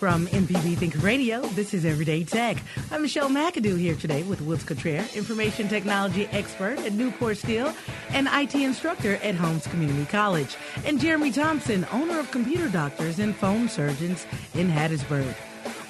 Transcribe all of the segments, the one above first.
From MPB Think Radio, this is Everyday Tech. I'm Michelle McAdoo here today with Woods Cottrell, information technology expert at Nucor Steel and IT instructor at Holmes Community College, and Jeremy Thompson, owner of Computer Doctors and Phone Surgeons in Hattiesburg.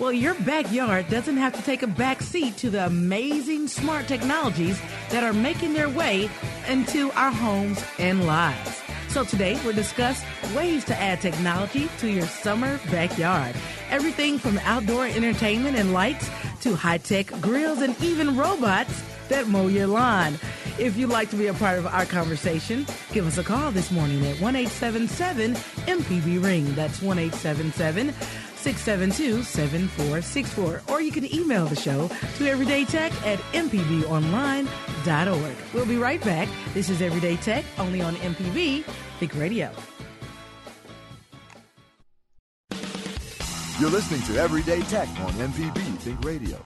Well, your backyard doesn't have to take a back seat to the amazing smart technologies that are making their way into our homes and lives. So today we'll discuss ways to add technology to your summer backyard. Everything from outdoor entertainment and lights to high-tech grills and even robots that mow your lawn. If you'd like to be a part of our conversation, give us a call this morning at 1-877 MPB Ring. That's 1-877 672 7464. Or you can email the show to everydaytech at mpbonline.org. We'll be right back. This is Everyday Tech, only on MPB Think Radio. You're listening to Everyday Tech on MPB Think Radio.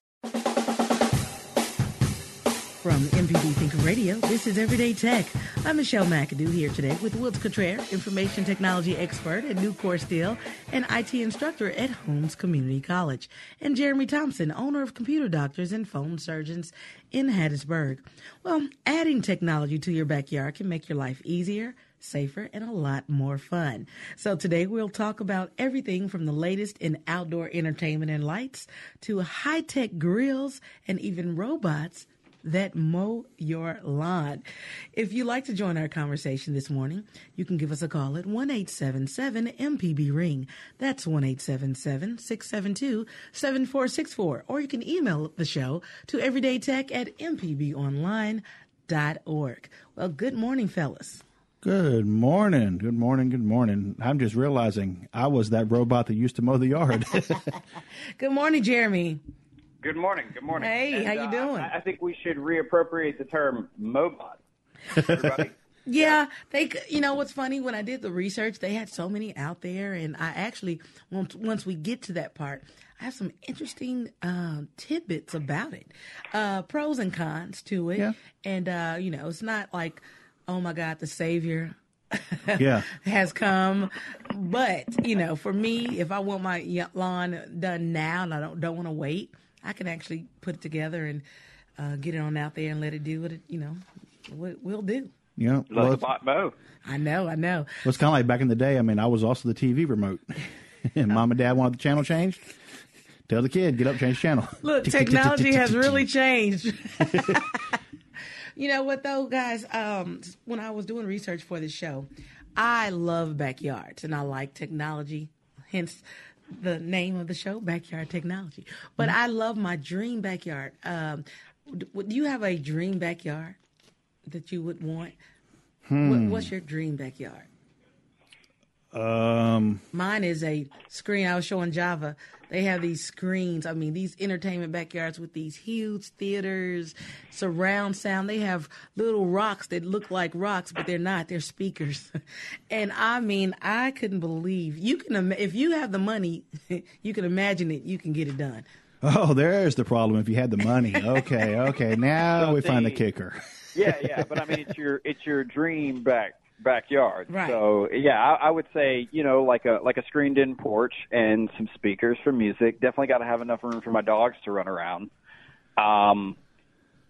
From MPB Think Radio, this is Everyday Tech. I'm Michelle McAdoo here today with Woods Cottrell, information technology expert at New Nucor Steel and IT instructor at Holmes Community College, and Jeremy Thompson, owner of Computer Doctors and Phone Surgeons in Hattiesburg. Well, adding technology to your backyard can make your life easier, safer, and a lot more fun. So today we'll talk about everything from the latest in outdoor entertainment and lights to high-tech grills and even robots that mow your lawn. If you'd like to join our conversation this morning, you can give us a call at 1 877 MPB Ring. That's 1 877 672 7464. Or you can email the show to everydaytech at mpbonline.org. Well, good morning, fellas. Good morning. Good morning. Good morning. I'm just realizing I was that robot that used to mow the yard. good morning, Jeremy. Good morning. Good morning. Hey, and, how you uh, doing? I, I think we should reappropriate the term Mobot. Everybody. Yeah, they. You know what's funny? When I did the research, they had so many out there, and I actually once once we get to that part, I have some interesting uh, tidbits about it, uh, pros and cons to it, Yeah. and uh, you know, it's not like, oh my God, the savior. Yeah. has come, but you know, for me, if I want my lawn done now and I don't don't want to wait, I can actually put it together and uh, get it on out there and let it do what it you know what we'll do. Yeah, know, Love well, the bot mow. I know, I know. well, it's kind of like back in the day. I mean, I was also the TV remote, and mom and dad wanted the channel changed. Tell the kid, get up, change channel. Look, technology has really changed. you know what though, guys? Um, when I was doing research for this show, I love backyards and I like technology. Hence the name of the show, Backyard Technology. But I love my dream backyard. Um, do you have a dream backyard that you would want? What, what's your dream backyard? Um, Mine is a screen. I was showing Java. They have these screens. I mean, these entertainment backyards with these huge theaters, surround sound. They have little rocks that look like rocks, but they're not. They're speakers. And I mean, I couldn't believe you can. ima- If you have the money, you can imagine it. You can get it done. oh, there's the problem. If you had the money, okay, okay. Now So we find the the- kicker. Yeah, yeah, but I mean, it's your it's your dream back backyard. Right. So yeah, I, I would say you know like a like a screened in porch and some speakers for music. Definitely got to have enough room for my dogs to run around. Um,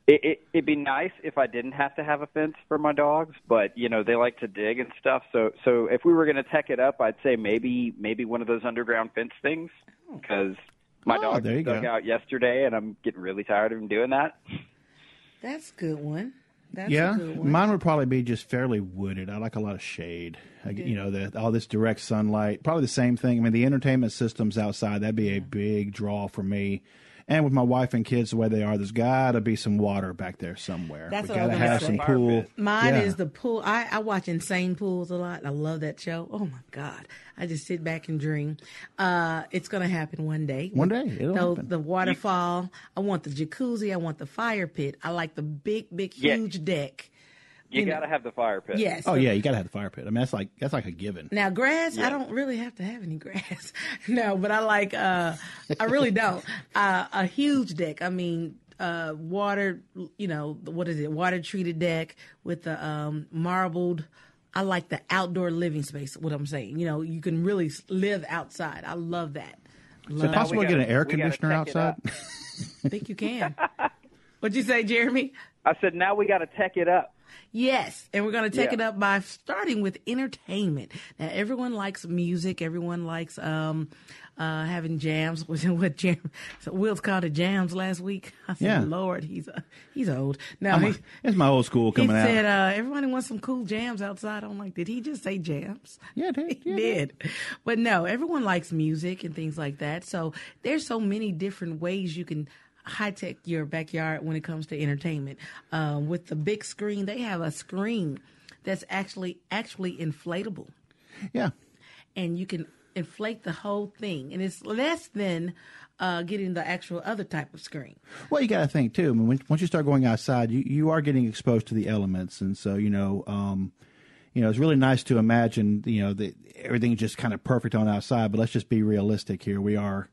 it, it it'd be nice if I didn't have to have a fence for my dogs, but you know they like to dig and stuff. So so if we were going to tech it up, I'd say maybe maybe one of those underground fence things because my Oh, dog there you dug go. out yesterday, and I'm getting really tired of him doing that. That's a good one. That's yeah, a good one. mine would probably be just fairly wooded. I like a lot of shade. I, you know, the, all this direct sunlight. Probably the same thing. I mean, the entertainment systems outside that'd be a big draw for me. And with my wife and kids the way they are, there's got to be some water back there somewhere. That's we what I got to gonna have say. some pool. Mine Yeah. is the pool. I, I watch Insane Pools a lot. I love that show. Oh my God. I just sit back and dream. Uh, it's going to happen one day. One day, it'll the, happen. the waterfall. I want the jacuzzi. I want the fire pit. I like the big, big, Yeah. huge deck. You, know- got to have the fire pit. Yes. Oh yeah, you got to have the fire pit. I mean, that's like that's like a given. Now grass, I don't really have to have any grass. no, but I like uh I really don't. Uh a huge deck. I mean uh water, you know, what is it? Water treated deck with the um marbled I like the outdoor living space, what I'm saying. You know, you can really live outside. I love that. Is it Love, possible to get an air conditioner outside? I think you can. What'd you say, Jeremy? I said now we got to tech it up. Yes, and we're going to take Yeah. it up by starting with entertainment. Now, everyone likes music. Everyone likes um, uh, having jams. What what jam? So Will's called it jams last week. I said, Yeah. Lord, he's uh, he's old. Now, he, it's my old school he coming out. said uh, everybody wants some cool jams outside. I'm like, did he just say jams? yeah, did. He Yeah, it did. But no, everyone likes music and things like that. So there's so many different ways you can high tech your backyard when it comes to entertainment. Um, with the big screen, they have a screen that's actually actually inflatable, Yeah. and you can inflate the whole thing, and it's less than uh, getting the actual other type of screen. Well, you got to think too. I mean, when, once you start going outside, you, you are getting exposed to the elements, and so you know, um, you know, it's really nice to imagine, you know, that everything's just kind of perfect on outside. But let's just be realistic here. We are,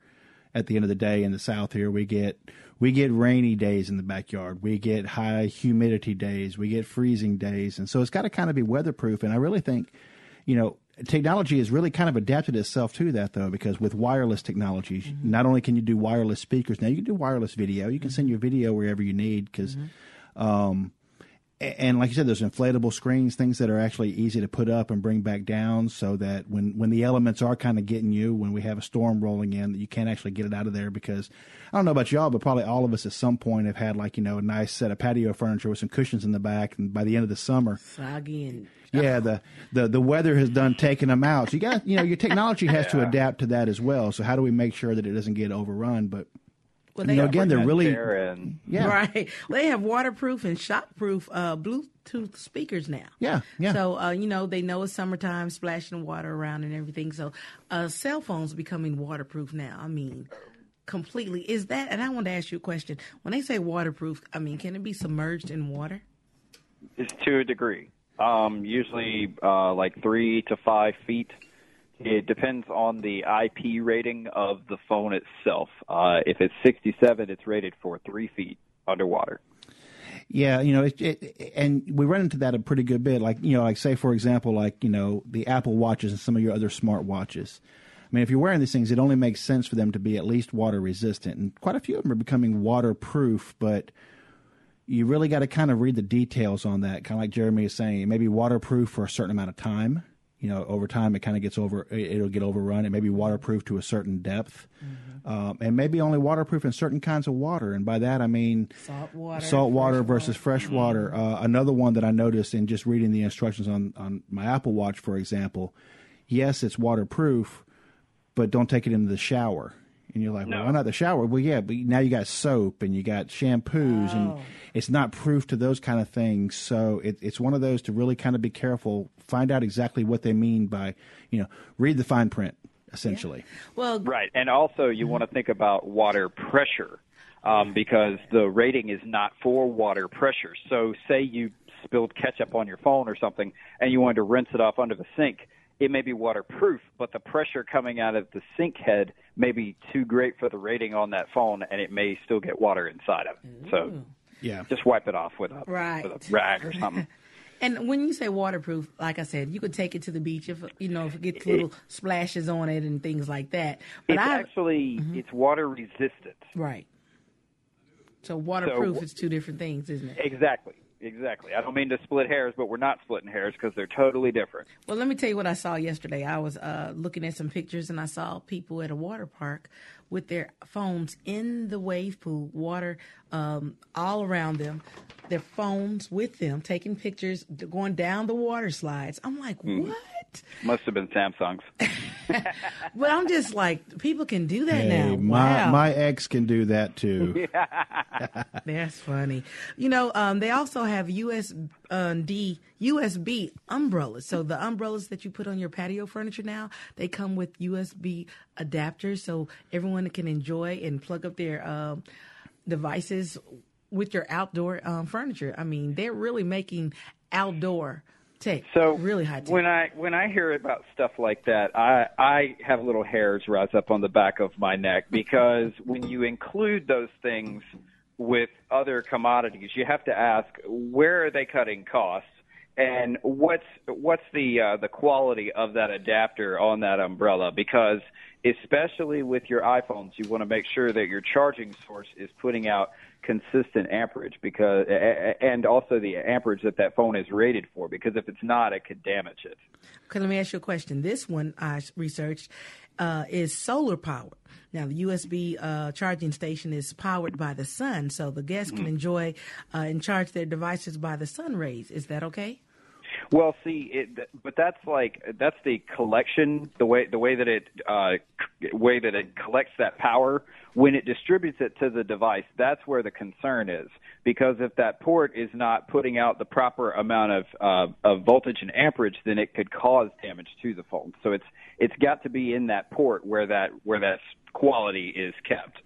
at the end of the day, in the South here, we get we get rainy days in the backyard. We get high humidity days. We get freezing days, and so it's got to kind of be weatherproof. And I really think, you know. Technology has really kind of adapted itself to that, though, because with wireless technology, mm-hmm. not only can you do wireless speakers, now you can do wireless video. You can mm-hmm. send your video wherever you need because mm-hmm. um, a- and like you said, there's inflatable screens, things that are actually easy to put up and bring back down, so that when when the elements are kind of getting you, when we have a storm rolling in, that you can't actually get it out of there. Because I don't know about y'all, but probably all of us at some point have had like you know a nice set of patio furniture with some cushions in the back, and by the end of the summer, Soggy and yeah, the, the the weather has done taking them out. So you got you know your technology has to adapt to that as well. So how do we make sure that it doesn't get overrun? But well, you know, again, they're really chair in. yeah. Right. They have waterproof and shockproof uh, Bluetooth speakers now. Yeah, yeah. So, uh, you know, they know it's summertime, splashing water around and everything. So, uh, cell phones are becoming waterproof now. I mean, completely. Is that, and I want to ask you a question. When they say waterproof, I mean, can it be submerged in water? It's to a degree. Um, usually uh, like three to five feet. It depends on the IP rating of the phone itself. Uh, if it's 67, it's rated for three feet underwater. Yeah, you know, it, it, and we run into that a pretty good bit. Like, you know, like say for example, like you know, the Apple watches and some of your other smart watches. I mean, if you're wearing these things, it only makes sense for them to be at least water resistant, and quite a few of them are becoming waterproof. But you really got to kind of read the details on that. Kind of like Jeremy is saying, it may be waterproof for a certain amount of time. You know, over time, it kind of gets over. it- It'll get overrun. It may be waterproof to a certain depth, um, and maybe only waterproof in certain kinds of water. And by that, I mean Salt water. salt water fresh versus fresh water. Uh, another one that I noticed in just reading the instructions on, on my Apple Watch, for example, yes, it's waterproof, but don't take it into the shower. And you're like, well, why not the shower? Well, yeah, but now you got soap and you got shampoos, and it's not proof to those kind of things. So it, it's one of those to really kind of be careful, find out exactly what they mean by, you know, read the fine print, essentially. Well, Right, and also you want to think about water pressure um, because the rating is not for water pressure. So, say you spilled ketchup on your phone or something, and you wanted to rinse it off under the sink. It may be waterproof, but the pressure coming out of the sink head may be too great for the rating on that phone, and it may still get water inside of it. So, Yeah. just wipe it off with a, Right. with a rag or something. And when you say waterproof, like I said, you could take it to the beach if you know if it gets little splashes on it and things like that. But it's I actually mm-hmm. it's water resistant. right. So waterproof So- is two different things, isn't it? Exactly. Exactly. I don't mean to split hairs, but we're not splitting hairs because they're totally different. Well, let me tell you what I saw yesterday. I was uh, looking at some pictures and I saw people at a water park with their phones in the wave pool, water um, all around them, their phones with them, taking pictures, going down the water slides. I'm like, what? Must have been Samsung's. But I'm just like, people can do that Hey, now. my, wow. my ex can do that too. That's funny. You know, um, they also have USB USB umbrellas. So the umbrellas that you put on your patio furniture now, they come with USB adapters, so everyone can enjoy and plug up their um, devices with your outdoor um, furniture. I mean, they're really making outdoor tech. So really high tech. When I when I hear about stuff like that, I I have little hairs rise up on the back of my neck because when you include those things with other commodities, you have to ask where are they cutting costs and what's what's the uh, the quality of that adapter on that umbrella because especially with your iPhones you want to make sure that your charging source is putting out consistent amperage because and also the amperage that that phone is rated for because if it's not it could damage it. Okay, let me ask you a question. This one I researched uh, is solar powered. Now, the USB uh, charging station is powered by the sun, so the guests can mm. enjoy uh, and charge their devices by the sun rays. Is that okay? Well, see, it, but that's like that's the collection, the way the way that it uh, way that it collects that power when it distributes it to the device. That's where the concern is because if that port is not putting out the proper amount of uh, of voltage and amperage, then it could cause damage to the phone. So it's it's got to be in that port where that where that quality is kept.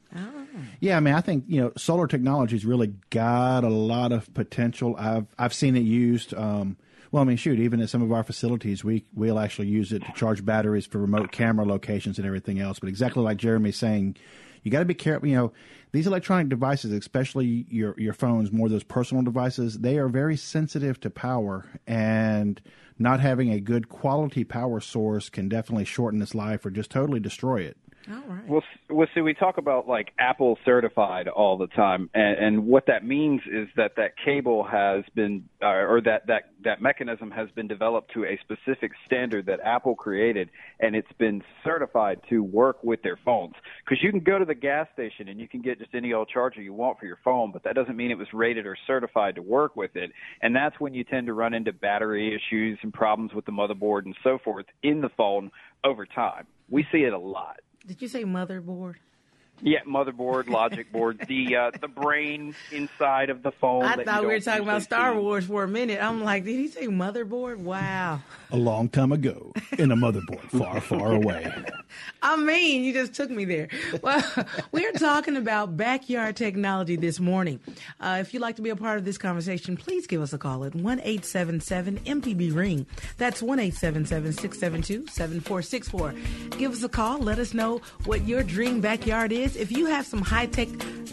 Yeah, I mean, I think you know, solar technology's really got a lot of potential. I've I've seen it used. Um, well, I mean, shoot, even at some of our facilities, we we'll actually use it to charge batteries for remote camera locations and everything else. But exactly like Jeremy's saying, you got to be careful. You know, these electronic devices, especially your your phones, more those personal devices, they are very sensitive to power, and not having a good quality power source can definitely shorten its life or just totally destroy it. Right. Well, well, see, we talk about like Apple certified all the time, and, and what that means is that that cable has been, uh, or that that that mechanism has been developed to a specific standard that Apple created, and it's been certified to work with their phones. Because you can go to the gas station and you can get just any old charger you want for your phone, but that doesn't mean it was rated or certified to work with it. And that's when you tend to run into battery issues and problems with the motherboard and so forth in the phone over time. We see it a lot. Did you say motherboard? Yeah, motherboard, logic board, the uh, the brain inside of the phone. I thought we were talking about Star see. Wars for a minute. I'm like, did he say motherboard? Wow. A long time ago, in a motherboard far, far away. I mean, you just took me there. Well, we're talking about backyard technology this morning. Uh, if you'd like to be a part of this conversation, please give us a call at one eight seven seven MPB ring. That's one eight seven seven six seven two seven four six four. Give us a call. Let us know what your dream backyard is is if you have some high tech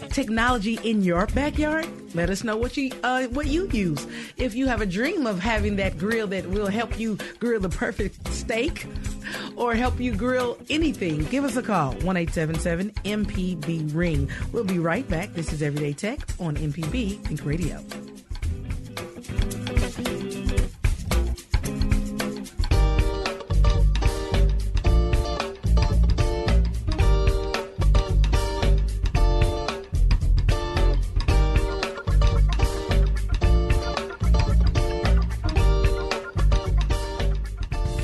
technology in your backyard, let us know what you uh, what you use. If you have a dream of having that grill that will help you grill the perfect steak or help you grill anything, give us a call one eight seven seven MPB ring. We'll be right back. This is Everyday Tech on MPB Think Radio.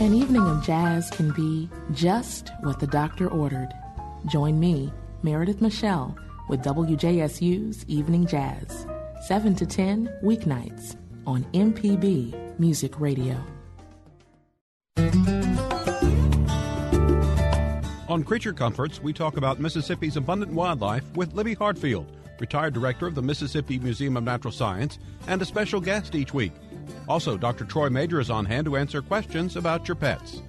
An evening of jazz can be just what the doctor ordered. Join me, Meredith Michelle, with WJSU's Evening Jazz, 7 to 10 weeknights on MPB Music Radio. On Creature Comforts, we talk about Mississippi's abundant wildlife with Libby Hartfield, retired director of the Mississippi Museum of Natural Science, and a special guest each week. Also, Dr. Troy Major is on hand to answer questions about your pets.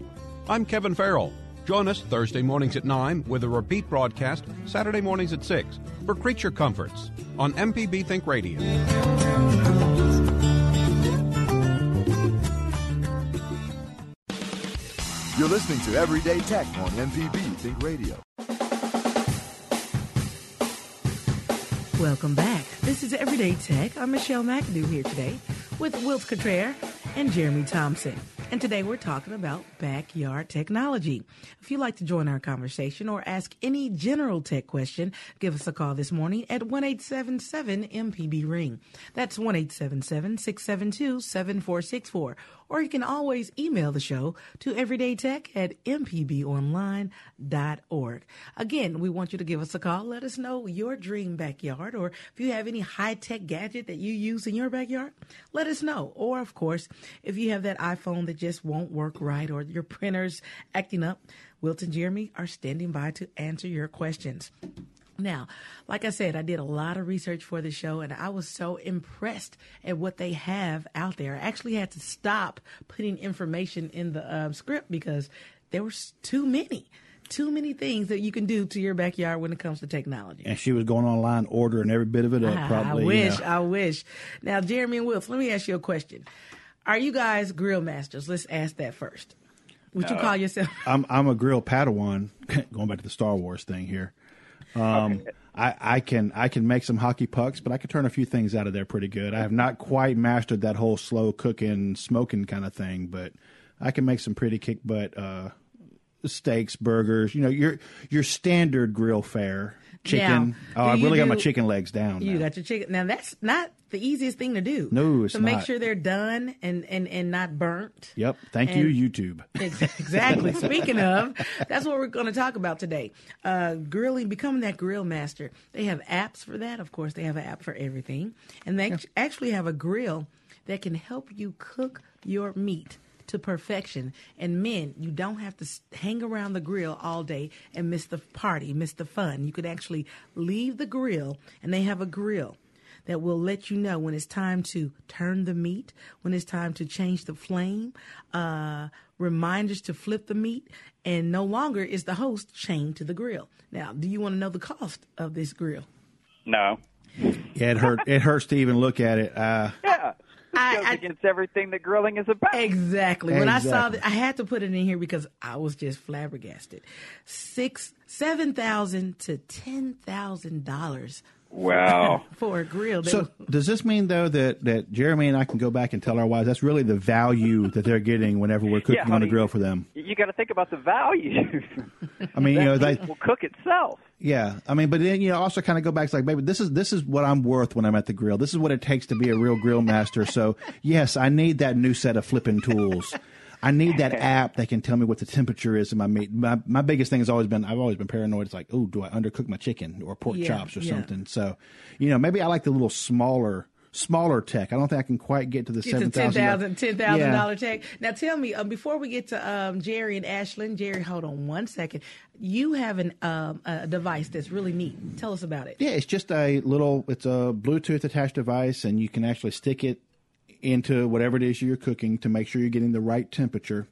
I'm Kevin Farrell. Join us Thursday mornings at 9 with a repeat broadcast Saturday mornings at 6 for Creature Comforts on MPB Think Radio. You're listening to Everyday Tech on MPB Think Radio. Welcome back. This is Everyday Tech. I'm Michelle McAdoo here today with Will Cottrell and Jeremy Thompson. And today we're talking about backyard technology. If you'd like to join our conversation or ask any general tech question, give us a call this morning at 1877 MPB Ring. That's 1 672 7464 or you can always email the show to everydaytech at mpbonline.org. Again, we want you to give us a call. Let us know your dream backyard, or if you have any high tech gadget that you use in your backyard, let us know. Or, of course, if you have that iPhone that just won't work right or your printer's acting up, Wilton Jeremy are standing by to answer your questions. Now, like I said, I did a lot of research for the show and I was so impressed at what they have out there. I actually had to stop putting information in the uh, script because there was too many. Too many things that you can do to your backyard when it comes to technology. And she was going online ordering every bit of it up. I- probably. I wish. you know. I wish. Now, Jeremy and Will, let me ask you a question. Are you guys grill masters? Let's ask that first. Would you call yourself? I'm I'm a grill Padawan. Going back to the Star Wars thing here. Um, I, I can I can make some hockey pucks, but I can turn a few things out of there pretty good. I have not quite mastered that whole slow cooking, smoking kind of thing, but I can make some pretty kick butt uh, steaks, burgers. You know your your standard grill fare. Chicken. Now, oh, I do really got my chicken legs down. You now. got your chicken. Now that's not the easiest thing to do. No, it's to make not. sure they're done and and and not burnt. Yep. Thank And- you, YouTube. Ex- Exactly. Speaking of, that's what we're going to talk about today. Uh, grilling, becoming that grill master. They have apps for that. Of course, they have an app for everything, and they act- actually have a grill that can help you cook your meat to perfection. And men, you don't have to hang around the grill all day and miss the party, miss the fun. You could actually leave the grill, and they have a grill that will let you know when it's time to turn the meat, when it's time to change the flame, uh, reminders to flip the meat, and no longer is the host chained to the grill. Now, do you want to know the cost of this grill? No. Yeah, it hurt. it hurts to even look at it. Uh, Yeah. This I- goes I- against everything that grilling is about. Exactly. When I saw that, I had to put it in here because I was just flabbergasted. Six, seven thousand to ten thousand dollars Wow. for a grill. So does this mean though that, that Jeremy and I can go back and tell our wives that's really the value that they're getting whenever we're cooking on the grill for them? you got to think about the value. I mean, you know, they will cook itself. yeah. I mean, but then you know, also kind of go back to like, baby, this is this is what I'm worth when I'm at the grill. This is what it takes to be a real grill master. So yes, I need that new set of flipping tools. I need that app that can tell me what the temperature is in my meat. My my biggest thing has always been I've always been paranoid. It's like, oh, do I undercook my chicken or pork Yeah, chops or yeah. something? So, you know, maybe I like the little smaller smaller tech. I don't think I can quite get to the It's a seven ten thousand. thousand ten thousand dollar check. Now tell me, um, before we get to um, Jerry and Ashland, Jerry, hold on one second. You have an um, a device that's really neat. Tell us about it. Yeah, it's just a little. It's a Bluetooth attached device, and you can actually stick it into whatever it is you're cooking to make sure you're getting the right temperature.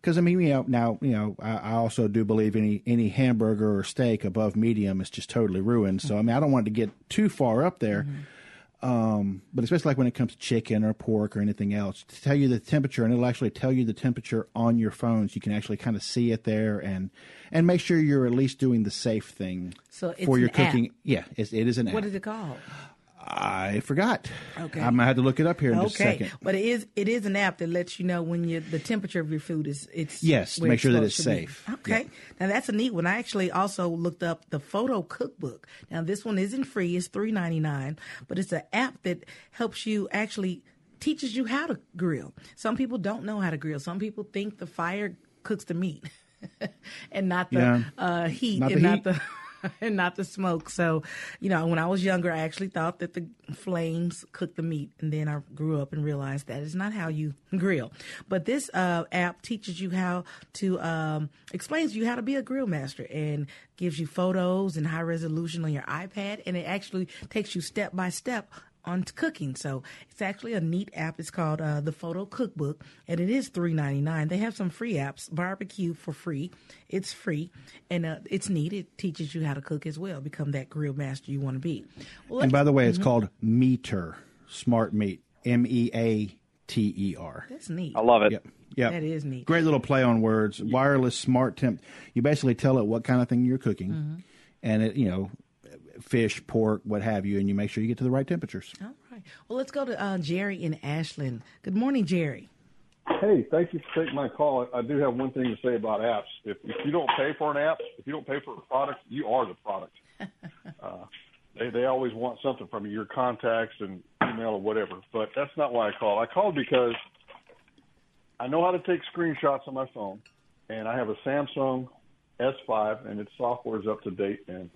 Because I mean, you know, now you know, I, I also do believe any any hamburger or steak above medium is just totally ruined. So I mean, I don't want to get too far up there. Um, but especially like when it comes to chicken or pork or anything else, to tell you the temperature, and it'll actually tell you the temperature on your phone, so you can actually kind of see it there, and and make sure you're at least doing the safe thing So it's for your an app. cooking. Yeah, it's, it is an What app. is it called? I forgot. Okay. I'm gonna have to look it up here in just a Okay, second. but it is it is an app that lets you know when you the temperature of your food is it's Yes, to make sure that it's to be. safe. Okay, now that's a neat one. I actually also looked up the photo cookbook. Now this one isn't free; it's three ninety nine, but it's an app that helps you actually teaches you how to grill. Some people don't know how to grill. Some people think the fire cooks the meat and not the Yeah. uh, heat Not the and not heat. the and not the smoke. So, you know, when I was younger, I actually thought that the flames cooked the meat, and then I grew up and realized that is not how you grill. But this uh, app teaches you how to um, explains you how to be a grill master and gives you photos and high resolution on your iPad, and it actually takes you step by step on cooking. So it's actually a neat app. It's called uh, the Photo Cookbook, and it is three ninety nine. They have some free apps. Barbecue for free. It's free, and uh, it's neat. It teaches you how to cook as well. Become that grill master you want to be. Well, And by the way, Mm-hmm. it's called Meater Smart Meat. M E A T E R. that's neat. I love it. Yep. Yep. That is neat. Great little play on words. Wireless smart temp. You basically tell it what kind of thing you're cooking, Mm-hmm. and it you know, fish, pork, what have you, and you make sure you get to the right temperatures. All right. Well, let's go to uh, Jerry in Ashland. Good morning, Jerry. Hey, thank you for taking my call. I do have one thing to say about apps. If, if you don't pay for an app, if you don't pay for a product, you are the product. uh, they they always want something from you, your contacts and email or whatever. But that's not why I called. I called because I know how to take screenshots on my phone, and I have a Samsung S5, and its software is up to date. And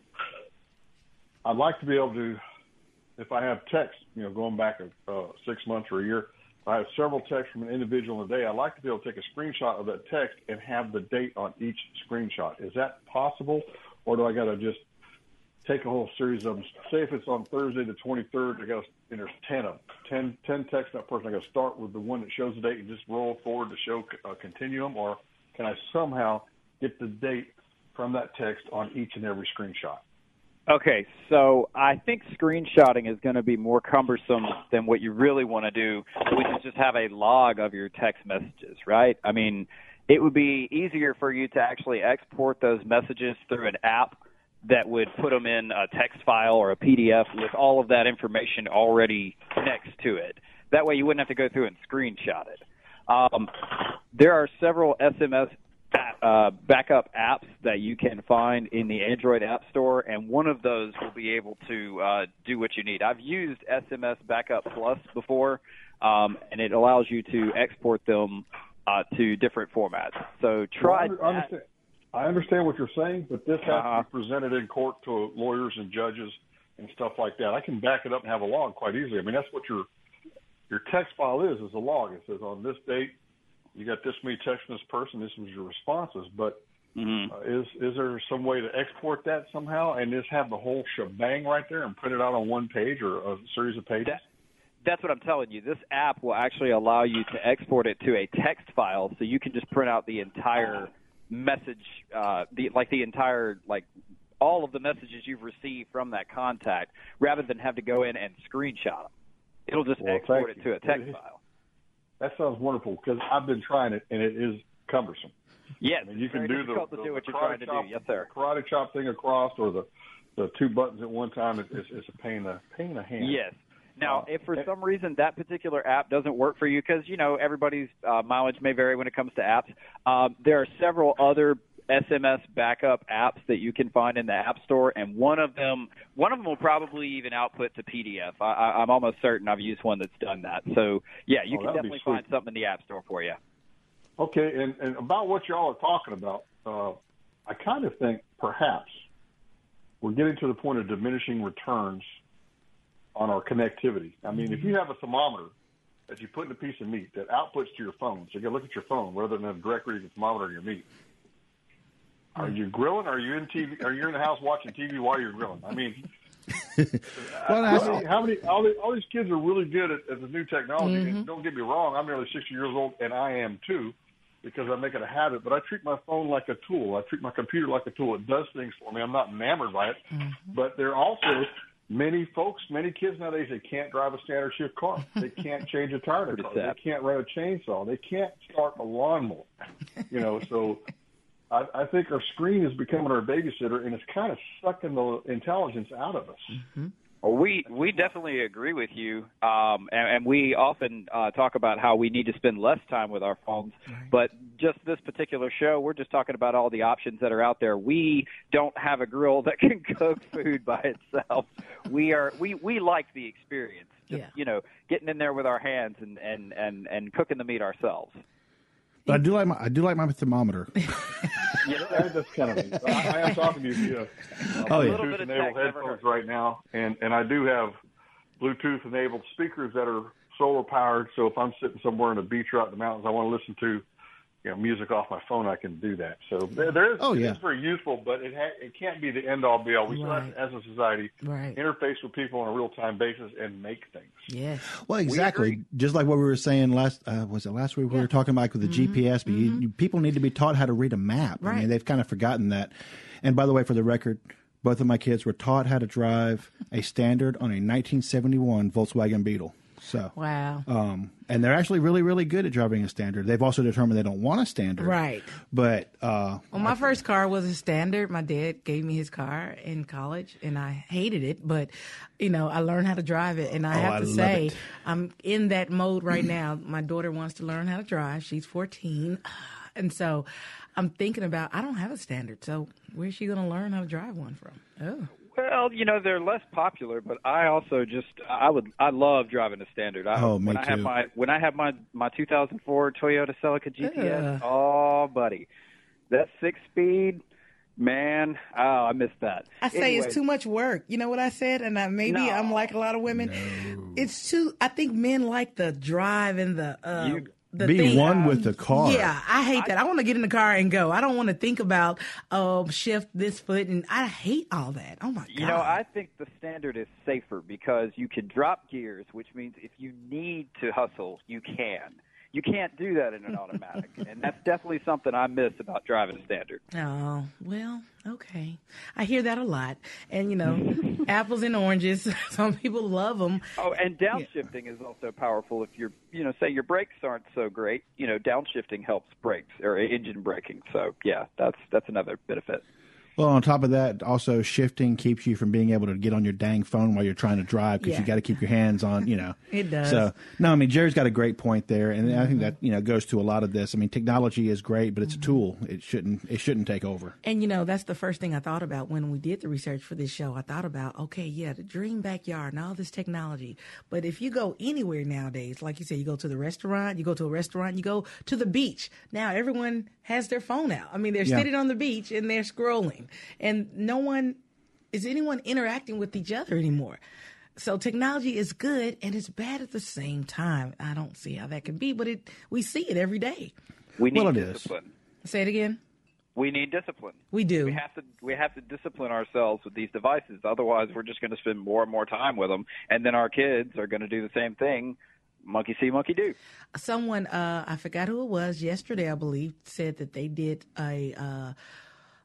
I'd like to be able to, if I have text, you know, going back uh, six months or a year, if I have several texts from an individual in a day. I'd like to be able to take a screenshot of that text and have the date on each screenshot. Is that possible, or do I got to just take a whole series of them. Say if it's on Thursday the 23rd, I got and there's 10 of them, 10, 10 texts that person. I got to start with the one that shows the date and just roll forward to show a continuum, or can I somehow get the date from that text on each and every screenshot? Okay, so I think screenshotting is going to be more cumbersome than what you really want to do, which is just have a log of your text messages, right? I mean, it would be easier for you to actually export those messages through an app that would put them in a text file or a PDF with all of that information already next to it. That way you wouldn't have to go through and screenshot it. Um, there are several SMS uh, backup apps that you can find in the Android App Store, and one of those will be able to uh, do what you need. I've used SMS Backup Plus before, um, and it allows you to export them uh, to different formats. So try. Well, I, understand, I understand what you're saying, but this has uh-huh. to be presented in court to lawyers and judges and stuff like that. I can back it up and have a log quite easily. I mean, that's what your your text file is is a log. It says on this date you got this many texts from this person. This was your responses, but mm-hmm. uh, is is there some way to export that somehow and just have the whole shebang right there and print it out on one page or a series of pages? That, that's what I'm telling you. This app will actually allow you to export it to a text file, so you can just print out the entire message, uh, the like the entire like all of the messages you've received from that contact, rather than have to go in and screenshot them. It'll just well, export it to a text file. That sounds wonderful because I've been trying it and it is cumbersome. Yes, I mean, you can do the, the, do what you're trying to chop, do. Yes, sir. Karate chop thing across or the the two buttons at one time is, is, is a pain in the pain in the hand. Yes. Now, uh, if for some reason that particular app doesn't work for you, because you know everybody's uh, mileage may vary when it comes to apps, um, there are several other SMS backup apps that you can find in the App Store, and one of them one of them will probably even output to PDF. I, I, I'm almost certain I've used one that's done that. So yeah, you oh, can definitely find something in the App Store for you. Okay, and, and about what y'all are talking about, uh, I kind of think perhaps we're getting to the point of diminishing returns on our connectivity. I mean, mm-hmm. if you have a thermometer that you put in a piece of meat that outputs to your phone, so you can look at your phone rather than a direct reading thermometer in your meat are you grilling? Are you in TV? Are you in the house watching TV while you're grilling? I mean, well, how, many, how many? All, the, all these kids are really good at, at the new technology. Mm-hmm. And don't get me wrong, I'm nearly 60 years old, and I am too, because I make it a habit. But I treat my phone like a tool. I treat my computer like a tool. It does things for me. I'm not enamored by it. Mm-hmm. But there are also many folks, many kids nowadays, they can't drive a standard shift car. They can't change a tire in a car. They can't run a chainsaw. They can't start a lawnmower. You know, so I, I think our screen is becoming our babysitter, and it's kind of sucking the intelligence out of us. Mm-hmm. Well, we we definitely agree with you, um, and, and we often uh, talk about how we need to spend less time with our phones. Right. But just this particular show, we're just talking about all the options that are out there. We don't have a grill that can cook food by itself. We are we we like the experience. Just, yeah. you know, getting in there with our hands and and and and cooking the meat ourselves. But I do like my I do like my thermometer. yeah, that's kind of. I, I am talking to you via uh, oh, yeah. Bluetooth enabled headphones right now, and and I do have Bluetooth enabled speakers that are solar powered. So if I'm sitting somewhere in a beach or out in the mountains, I want to listen to you know music off my phone, I can do that. So there, there is oh, yeah. it's very useful, but it ha- it can't be the end all be all. We right. still have as a society right. interface with people on a real time basis and make things. Yes. Well, exactly. We Just like what we were saying last uh, was it last week yeah. we were talking about with the mm-hmm. GPS. But mm-hmm. you, people need to be taught how to read a map. Right. I mean, they've kind of forgotten that. And by the way, for the record. Both of my kids were taught how to drive a standard on a 1971 Volkswagen Beetle. So wow, um, and they're actually really, really good at driving a standard. They've also determined they don't want a standard, right? But uh, well, my I, first car was a standard. My dad gave me his car in college, and I hated it, but you know, I learned how to drive it, and I oh, have to I say, it. I'm in that mode right now. My daughter wants to learn how to drive. She's 14, and so I'm thinking about. I don't have a standard, so where's she going to learn how to drive one from? Oh. Well, you know they're less popular, but I also just I would I love driving a standard. I, oh, me when too. I have my when I have my my 2004 Toyota Celica GTS. Uh. Oh, buddy, that six speed. Man, oh, I missed that. I say anyway. it's too much work. You know what I said, and I, maybe no. I'm like a lot of women. No. It's too. I think men like the drive and the. Uh, you the Be thing- one with the car. Yeah, I hate that. I want to get in the car and go. I don't want to think about um shift this foot, and I hate all that. Oh my god! You know, I think the standard is safer because you can drop gears, which means if you need to hustle, you can. You can't do that in an automatic, and that's definitely something I miss about driving a standard. Oh, well, okay. I hear that a lot. And, you know, apples and oranges, some people love them. Oh, and downshifting is also powerful. If you're, you know, say your brakes aren't so great, you know, downshifting helps brakes or engine braking. So yeah, that's that's another benefit. Well, on top of that, also shifting keeps you from being able to get on your dang phone while you're trying to drive because Yeah. you got to keep your hands on, you know. It does. So no, I mean Jerry's got a great point there, and I Mm-hmm. think that you know goes to a lot of this. I mean, technology is great, but it's a tool. It shouldn't it shouldn't take over. And, you know, that's the first thing I thought about when we did the research for this show. I thought about, okay, yeah, the dream backyard and all this technology. But if you go anywhere nowadays, like you said, you go to the restaurant, you go to a restaurant, you go to the beach. Now everyone has their phone out. I mean, they're Yeah. sitting on the beach and they're scrolling. And no one is anyone interacting with each other anymore. So technology is good and it's bad at the same time. I don't see how that can be, but it we see it every day. We need Well, it is. discipline. Say it again. We need discipline. We do. We have to we have to discipline ourselves with these devices. Otherwise, we're just going to spend more and more time with them, and then our kids are going to do the same thing. Monkey see, monkey do. someone uh, I forgot who it was yesterday, I believe, said that they did a uh,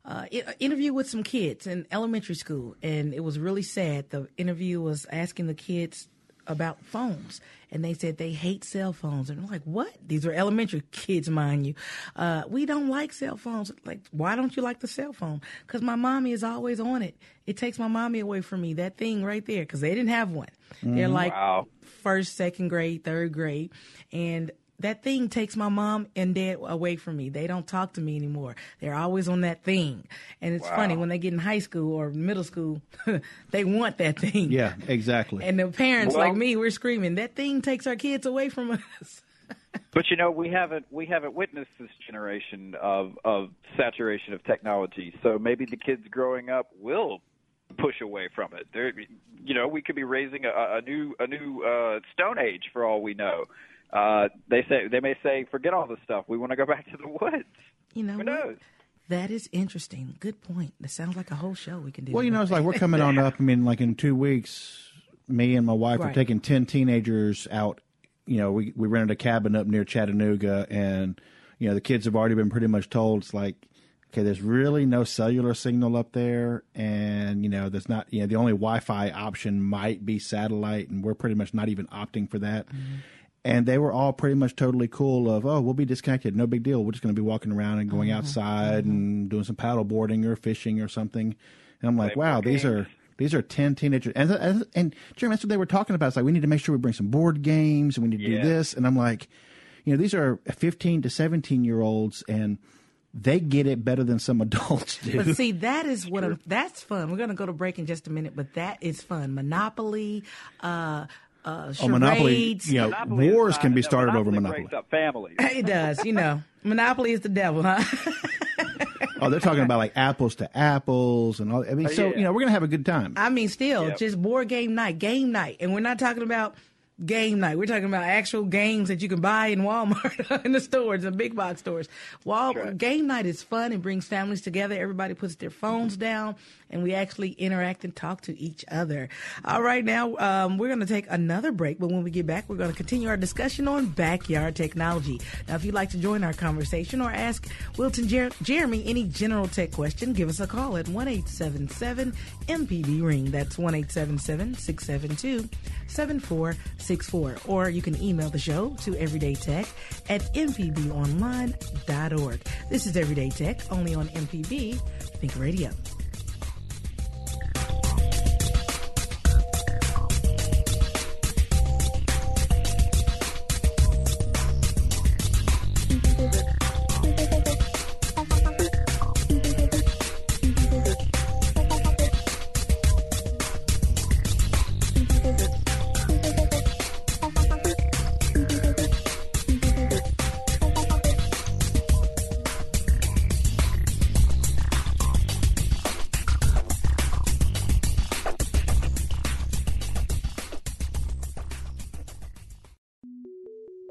uh, interview with some kids in elementary school, and it was really sad. The interview was asking the kids about phones, and they said they hate cell phones. And I'm like, what? These are elementary kids, mind you. Uh, we don't like cell phones. Like, why don't you like the cell phone? Because my mommy is always on it. It takes my mommy away from me. That thing right there, because they didn't have one. They're like Wow. first, second grade, third grade, and that thing takes my mom and dad away from me. They don't talk to me anymore. They're always on that thing. And it's funny when they get in high school or middle school, they want that thing. Yeah, exactly. And the parents Well- like me, we're screaming, that thing takes our kids away from us. But you know, we haven't we haven't witnessed this generation of of saturation of technology. So maybe the kids growing up will push away from it. There, you know, we could be raising a, a new a new uh, Stone Age for all we know. Uh, they say they may say, forget all this stuff. We want to go back to the woods. You know Who what? knows? That is interesting. Good point. That sounds like a whole show we can do. Well, you know, it's like we're coming on up. I mean, like in two weeks, me and my wife are taking ten teenagers out. You know, we we rented a cabin up near Chattanooga, and you know the kids have already been pretty much told it's like, okay, there's really no cellular signal up there, and you know, there's not. You know, the only Wi-Fi option might be satellite, and we're pretty much not even opting for that. And they were all pretty much totally cool of, oh, we'll be disconnected, no big deal. We're just going to be walking around and going outside and doing some paddle boarding or fishing or something. And I'm like, Play wow, board these are these are ten teenagers, and and, and Jeremy, that's what they were talking about. It's like we need to make sure we bring some board games, and we need to Yeah. do this. And I'm like, you know, these are 15 to 17 year olds, and they get it better than some adults do. But see, that is what I'm, that's fun. We're going to go to break in just a minute, but that is fun. Monopoly, uh, uh, charades. oh, Monopoly, you know, Monopoly wars not- can be no, started over Monopoly Monopoly. up families. It does, you know. Monopoly is the devil, huh? Oh, they're talking about like apples to apples and all. I mean, so yeah. you know, we're gonna have a good time. I mean, still, Yep. just board game night, game night. And we're not talking about game night. We're talking about actual games that you can buy in Walmart, in the stores, the big box stores. Wal- That's right. Game night is fun. It brings families together. Everybody puts their phones down, and we actually interact and talk to each other. All right, now um, we're going to take another break, but when we get back, we're going to continue our discussion on backyard technology. Now, if you'd like to join our conversation or ask Wilton Jer- Jeremy any general tech question, give us a call at one eight seven seven MPB Ring. That's one eight seven seven six seven two seven four six four. Or you can email the show to everydaytech at mpbonline.org. This is Everyday Tech, only on MPB Think Radio.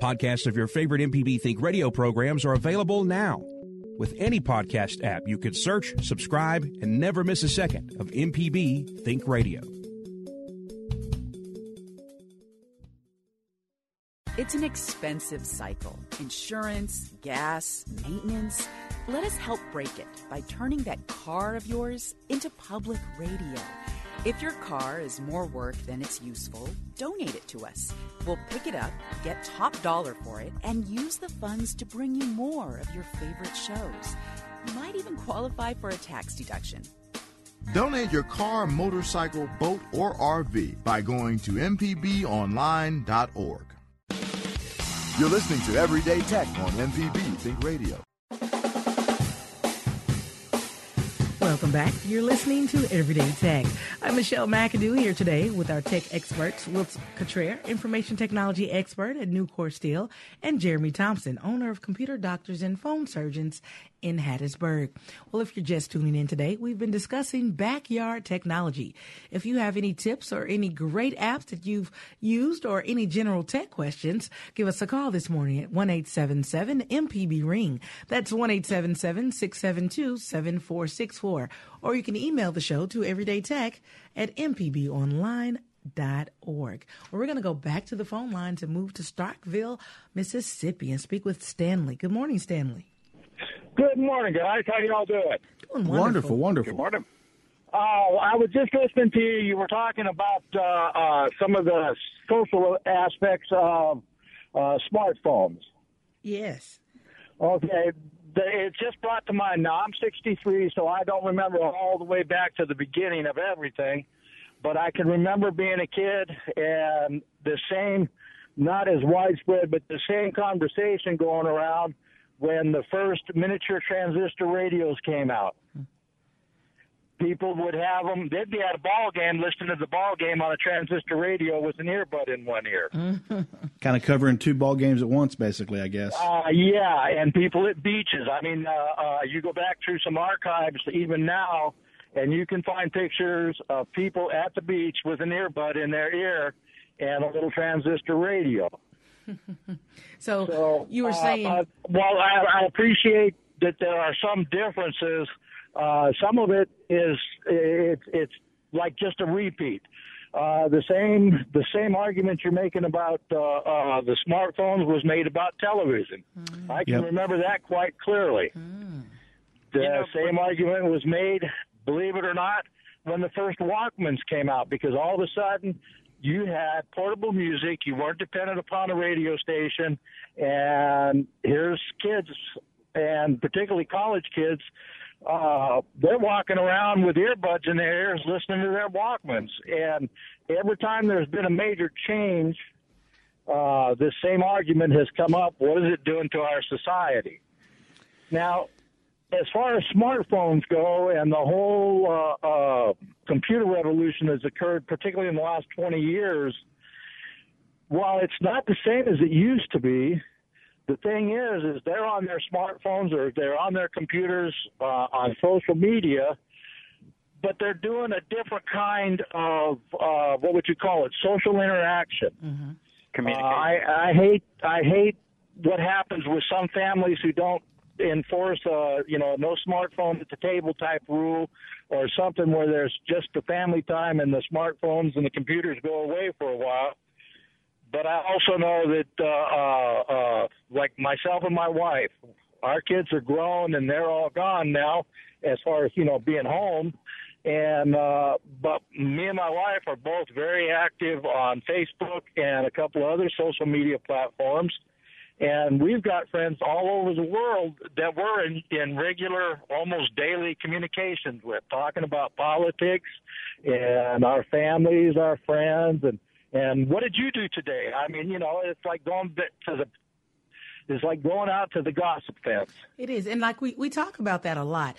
Podcasts of your favorite MPB Think radio programs are available now. With any podcast app, you can search, subscribe, and never miss a second of MPB Think Radio. It's an expensive cycle insurance, gas, maintenance. Let us help break it by turning that car of yours into public radio. If your car is more work than it's useful, donate it to us. We'll pick it up, get top dollar for it, and use the funds to bring you more of your favorite shows. You might even qualify for a tax deduction. Donate your car, motorcycle, boat, or RV by going to mpbonline.org. You're listening to Everyday Tech on MPB Think Radio. Welcome back. You're listening to Everyday Tech. I'm Michelle McAdoo here today with our tech experts, Will Cottrell, information technology expert at Nucor Steel, and Jeremy Thompson, owner of Computer Doctors and Phone Surgeons in Hattiesburg. Well, if you're just tuning in today, we've been discussing backyard technology. If you have any tips or any great apps that you've used or any general tech questions, give us a call this morning at 1 MPB Ring. That's 1 672 7464. Or you can email the show to everydaytech at mpbonline.org. Well, we're going to go back to the phone line to move to Starkville, Mississippi, and speak with Stanley. Good morning, Stanley. Good morning, guys. How you all doing? Doing wonderful, wonderful. Good morning. Oh, I was just listening to you. You were talking about uh, uh, some of the social aspects of uh, smartphones. Yes. Okay. It just brought to mind. Now I'm 63, so I don't remember all the way back to the beginning of everything, but I can remember being a kid and the same, not as widespread, but the same conversation going around when the first miniature transistor radios came out. People would have them. They'd be at a ball game listening to the ball game on a transistor radio with an earbud in one ear. kind of covering two ball games at once, basically, I guess. Uh, yeah, and people at beaches. I mean, uh, uh, you go back through some archives even now, and you can find pictures of people at the beach with an earbud in their ear and a little transistor radio. so, So you were uh, saying, uh, well, I, I appreciate that there are some differences. Uh, some of it is it, it's like just a repeat. Uh, the same the same argument you're making about uh, uh, the smartphones was made about television. I can Yep. remember that quite clearly. The same argument was made, believe it or not, when the first Walkmans came out, because all of a sudden you had portable music, you weren't dependent upon a radio station, and here's kids, and particularly college kids, uh, they're walking around with earbuds in their ears listening to their Walkmans. And every time there's been a major change, uh, this same argument has come up. What is it doing to our society? Now, as far as smartphones go and the whole uh, uh, computer revolution that's occurred, particularly in the last 20 years, while it's not the same as it used to be, the thing is, is they're on their smartphones or they're on their computers uh, on social media, but they're doing a different kind of uh, what would you call it? Social interaction. Uh, I, I hate I hate what happens with some families who don't enforce a you know no smartphone at the table type rule or something where there's just the family time and the smartphones and the computers go away for a while. But I also know that uh, uh, uh, like myself and my wife, our kids are grown and they're all gone now as far as you know being home and uh but me and my wife are both very active on Facebook and a couple of other social media platforms and we've got friends all over the world that we're in, in regular almost daily communications with talking about politics and our families our friends and and what did you do today? I mean you know it's like going to the it's like going out to the gossip fence. It is, and like we we talk about that a lot.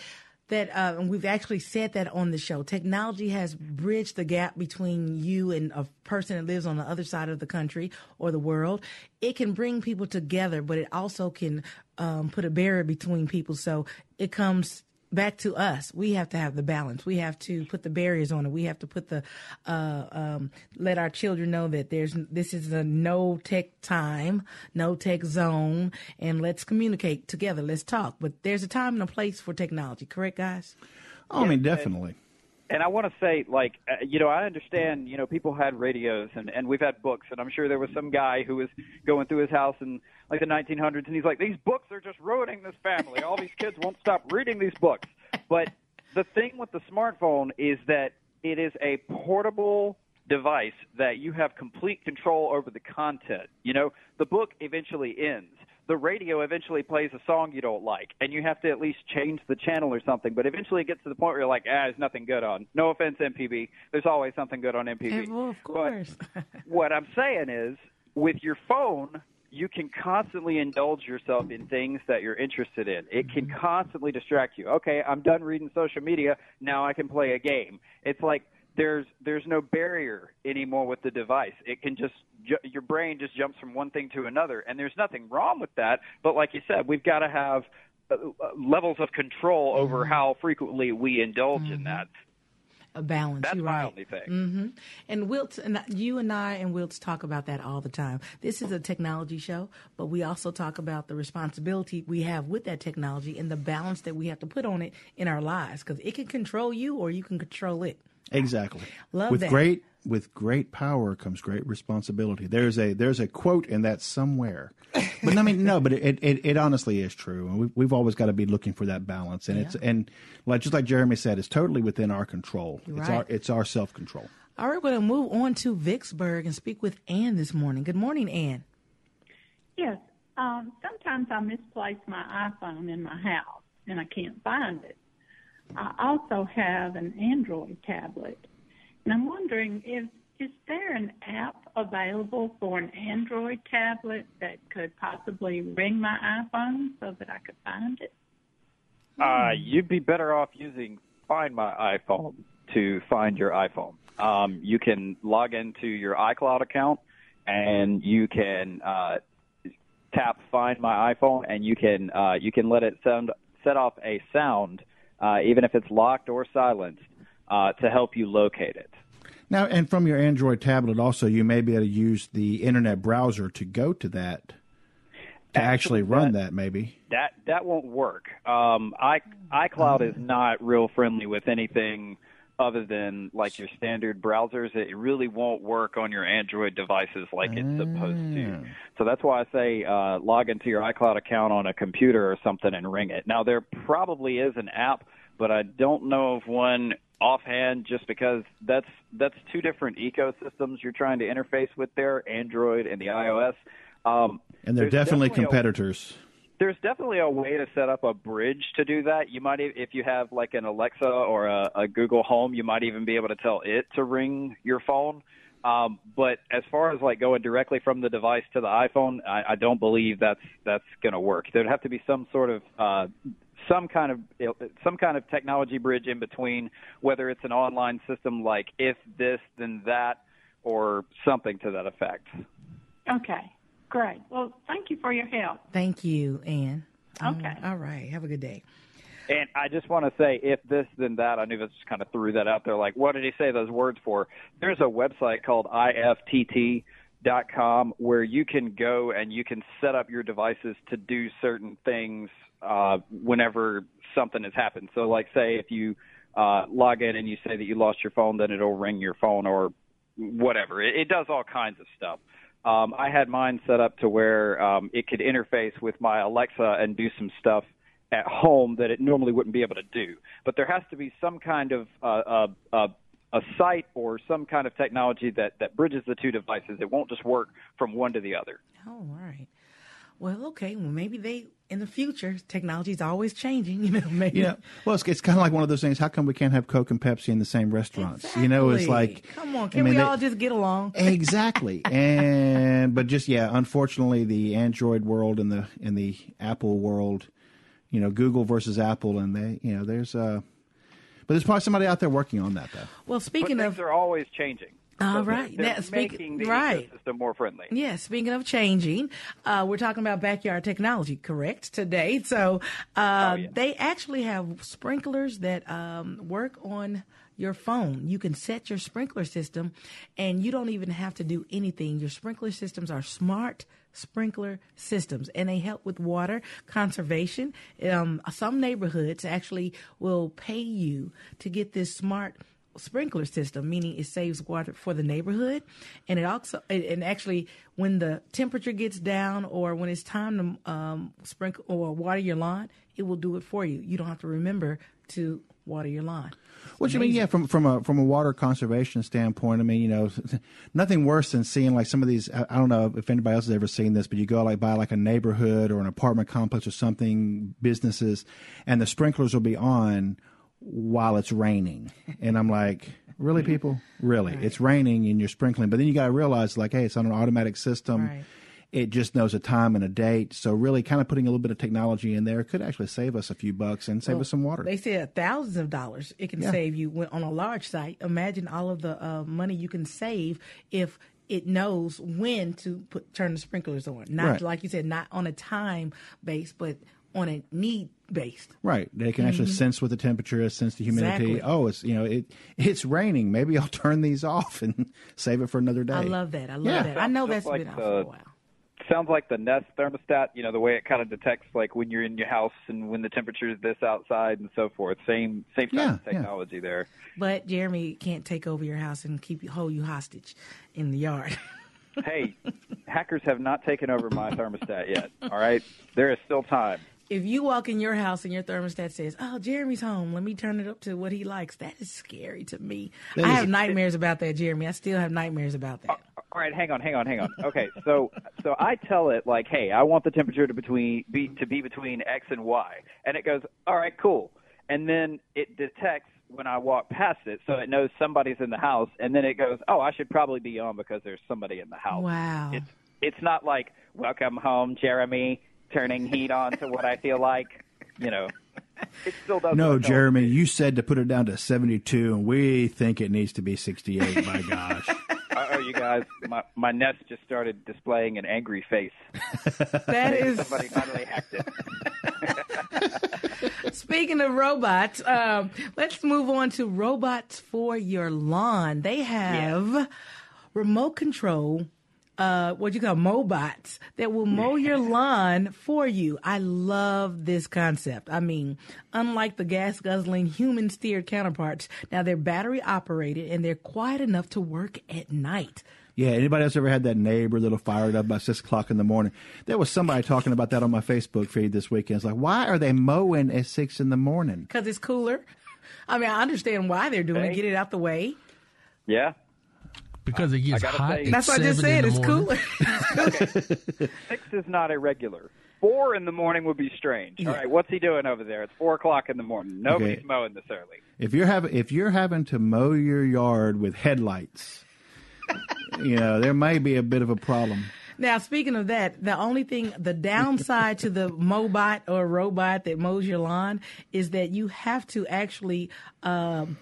That uh, and we've actually said that on the show. Technology has bridged the gap between you and a person that lives on the other side of the country or the world. It can bring people together, but it also can um, put a barrier between people. So it comes back to us. We have to have the balance. We have to put the barriers on it. We have to put the uh, um, let our children know that there's this is a no tech time, no tech zone, and let's communicate together. Let's talk. But there's a time and a place for technology. Correct, guys? Oh, I mean, definitely. And I want to say, like, uh, you know, I understand, you know, people had radios and, and we've had books, and I'm sure there was some guy who was going through his house in like the 1900s, and he's like, these books are just ruining this family. All these kids won't stop reading these books. But the thing with the smartphone is that it is a portable device that you have complete control over the content. You know, the book eventually ends the radio eventually plays a song you don't like, and you have to at least change the channel or something. But eventually, it gets to the point where you're like, ah, there's nothing good on. No offense, MPB. There's always something good on MPB. well, of course. what I'm saying is, with your phone, you can constantly indulge yourself in things that you're interested in. It can Mm-hmm. constantly distract you. Okay, I'm done reading social media. Now I can play a game. It's like there's there's no barrier anymore with the device. It can just ju- your brain just jumps from one thing to another, and there's nothing wrong with that. But like you said, we've got to have uh, uh, levels of control over Mm-hmm. how frequently we indulge in that. a balance. That's You're my right. only thing. hmm And Wilt, and you and I and Wilt talk about that all the time. This is a technology show, but we also talk about the responsibility we have with that technology and the balance that we have to put on it in our lives because it can control you or you can control it. Exactly. Love with that. great with great power comes great responsibility. There's a there's a quote in that somewhere. But I mean no, but it it, it honestly is true. And we, we've always got to be looking for that balance and it's and like just like Jeremy said it's totally within our control. It's our it's our self-control. All right, we're going to move on to Vicksburg and speak with Ann this morning. Good morning, Ann. Yes. Um, sometimes I misplace my iPhone in my house and I can't find it. I also have an Android tablet. And I'm wondering if is there an app available for an Android tablet that could possibly ring my iPhone so that I could find it? Uh, you'd be better off using Find My iPhone to find your iPhone. Um, you can log into your iCloud account and you can uh, tap Find My iPhone, and you can uh, you can let it sound set off a sound, uh, even if it's locked or silenced, uh, to help you locate it. Now and from your Android tablet also you may be able to use the internet browser to go to that to actually, run that maybe. That that won't work. Um, i iCloud is not real friendly with anything other than like your standard browsers. It really won't work on your Android devices like it's supposed to. So that's why I say uh, log into your iCloud account on a computer or something and ring it. Now there probably is an app, but I don't know of one offhand just because that's that's two different ecosystems you're trying to interface with there, Android and the iOS. Um, And they're definitely, a- competitors. There's definitely a way to set up a bridge to do that. You might, if you have like an Alexa or a, a Google Home, you might even be able to tell it to ring your phone. Um, but as far as like going directly from the device to the iPhone, I, I don't believe that's that's going to work. There'd have to be some sort of uh, some kind of some kind of technology bridge in between, whether it's an online system like if this then that, or something to that effect. Okay, great. Well, thank you for your help. Thank you, Ann. Okay. all right. Have a good day. And I just want to say, if this, then that. I knew that just kind of threw that out there. Like, what did he say those words for? There's a website called IFTTT.com where you can go and you can set up your devices to do certain things uh, whenever something has happened. So, like, say if you uh, log in and you say that you lost your phone, then it'll ring your phone or whatever. It, it does all kinds of stuff. Um, I had mine set up to where um, it could interface with my Alexa and do some stuff at home that it normally wouldn't be able to do. But there has to be some kind of uh, uh, uh, a site or some kind of technology that, that bridges the two devices. It won't just work from one to the other. Oh, all right. Well, okay. Well, maybe they in the future technology is always changing. You know, maybe. You know, well, it's, it's kind of like one of those things. How come we can't have Coke and Pepsi in the same restaurants? You know, it's like, come on, I can mean, we they- all just get along? exactly. And but just yeah, unfortunately, the Android world and the and the Apple world, you know, Google versus Apple, and they, you know, there's uh, but there's probably somebody out there working on that though. Well, speaking but of they're always changing. All So right. they're, they're Now, speak- making the right. ecosystem more friendly. Yeah, speaking of changing, uh, we're talking about backyard technology, correct, today. So uh, they actually have sprinklers that um, work on your phone. You can set your sprinkler system, and you don't even have to do anything. Your sprinkler systems are smart sprinkler systems, and they help with water conservation. Um, some neighborhoods actually will pay you to get this smart sprinkler system, meaning it saves water for the neighborhood, and it also and actually when the temperature gets down or when it's time to um, sprinkle or water your lawn, it will do it for you. You don't have to remember to water your lawn. What you mean? Yeah, from from a from a water conservation standpoint, I mean, you know, nothing worse than seeing like some of these. I, I don't know if anybody else has ever seen this, but you go like by like a neighborhood or an apartment complex or something, businesses, and the sprinklers will be on while it's raining, and I'm like. Really, people? Really? It's raining and you're sprinkling, but then you got to realize, like, hey, it's on an automatic system. Right. It just knows a time and a date. So, really, kind of putting a little bit of technology in there could actually save us a few bucks and save Well, us some water. They said thousands of dollars it can Yeah. save you when, on a large site. Imagine all of the uh, money you can save if it knows when to put turn the sprinklers on. Not Right. like you said, not on a time base, but on a need based. Right. They can actually Mhm. sense what the temperature is, sense the humidity. Exactly. Oh, it's you know it it's raining. Maybe I'll turn these off and save it for another day. I love that. I love Yeah. that. I know Just that's like been out for a while. Sounds like the Nest thermostat, you know, the way it kind of detects like when you're in your house and when the temperature is this outside and so forth. Same same type of Yeah, yeah. technology there. But Jeremy can't take over your house and keep you hold you hostage in the yard. hey, hackers have not taken over my thermostat yet. All right, there is still time. If you walk in your house and your thermostat says, "Oh, Jeremy's home. Let me turn it up to what he likes," that is scary to me. That I have nightmares about that, Jeremy. I still have nightmares about that. Uh, all right, hang on, hang on, hang on. Okay, so so I tell it like, hey, I want the temperature to between be to be between X and Y, and it goes, all right, cool, and then it detects when I walk past it, so it knows somebody's in the house, and then it goes, oh, I should probably be on because there's somebody in the house. Wow. It's it's not like welcome home, Jeremy, turning heat on to what I feel like, you know. It still doesn't. No. Jeremy, you said to put it down to 72, and we think it needs to be 68. My gosh. Oh, you guys, my my Nest just started displaying an angry face. That is somebody finally hacked it. Speaking of robots, um, let's move on to robots for your lawn. They have remote control. Uh, what you call mobots that will mow your lawn for you. I love this concept. I mean, unlike the gas guzzling human steered counterparts, now they're battery operated and they're quiet enough to work at night. Yeah, anybody else ever had that neighbor that'll fire it up about six o'clock in the morning? There was somebody talking about that on my Facebook feed this weekend. It's like, why are they mowing at six in the morning? Because it's cooler. I mean, I understand why they're doing it. Get it out the way. Yeah. Because it gets gotta hot. say- at That's what I just 7 said. It's morning. cooler. Six is not irregular. Four in the morning would be strange. All right, what's he doing over there? It's four o'clock in the morning. Nobody's Okay. mowing this early. If you're having if you're having to mow your yard with headlights, you know there may be a bit of a problem. Now, speaking of that, the only thing, the downside to the mobot or robot that mows your lawn is that you have to actually um,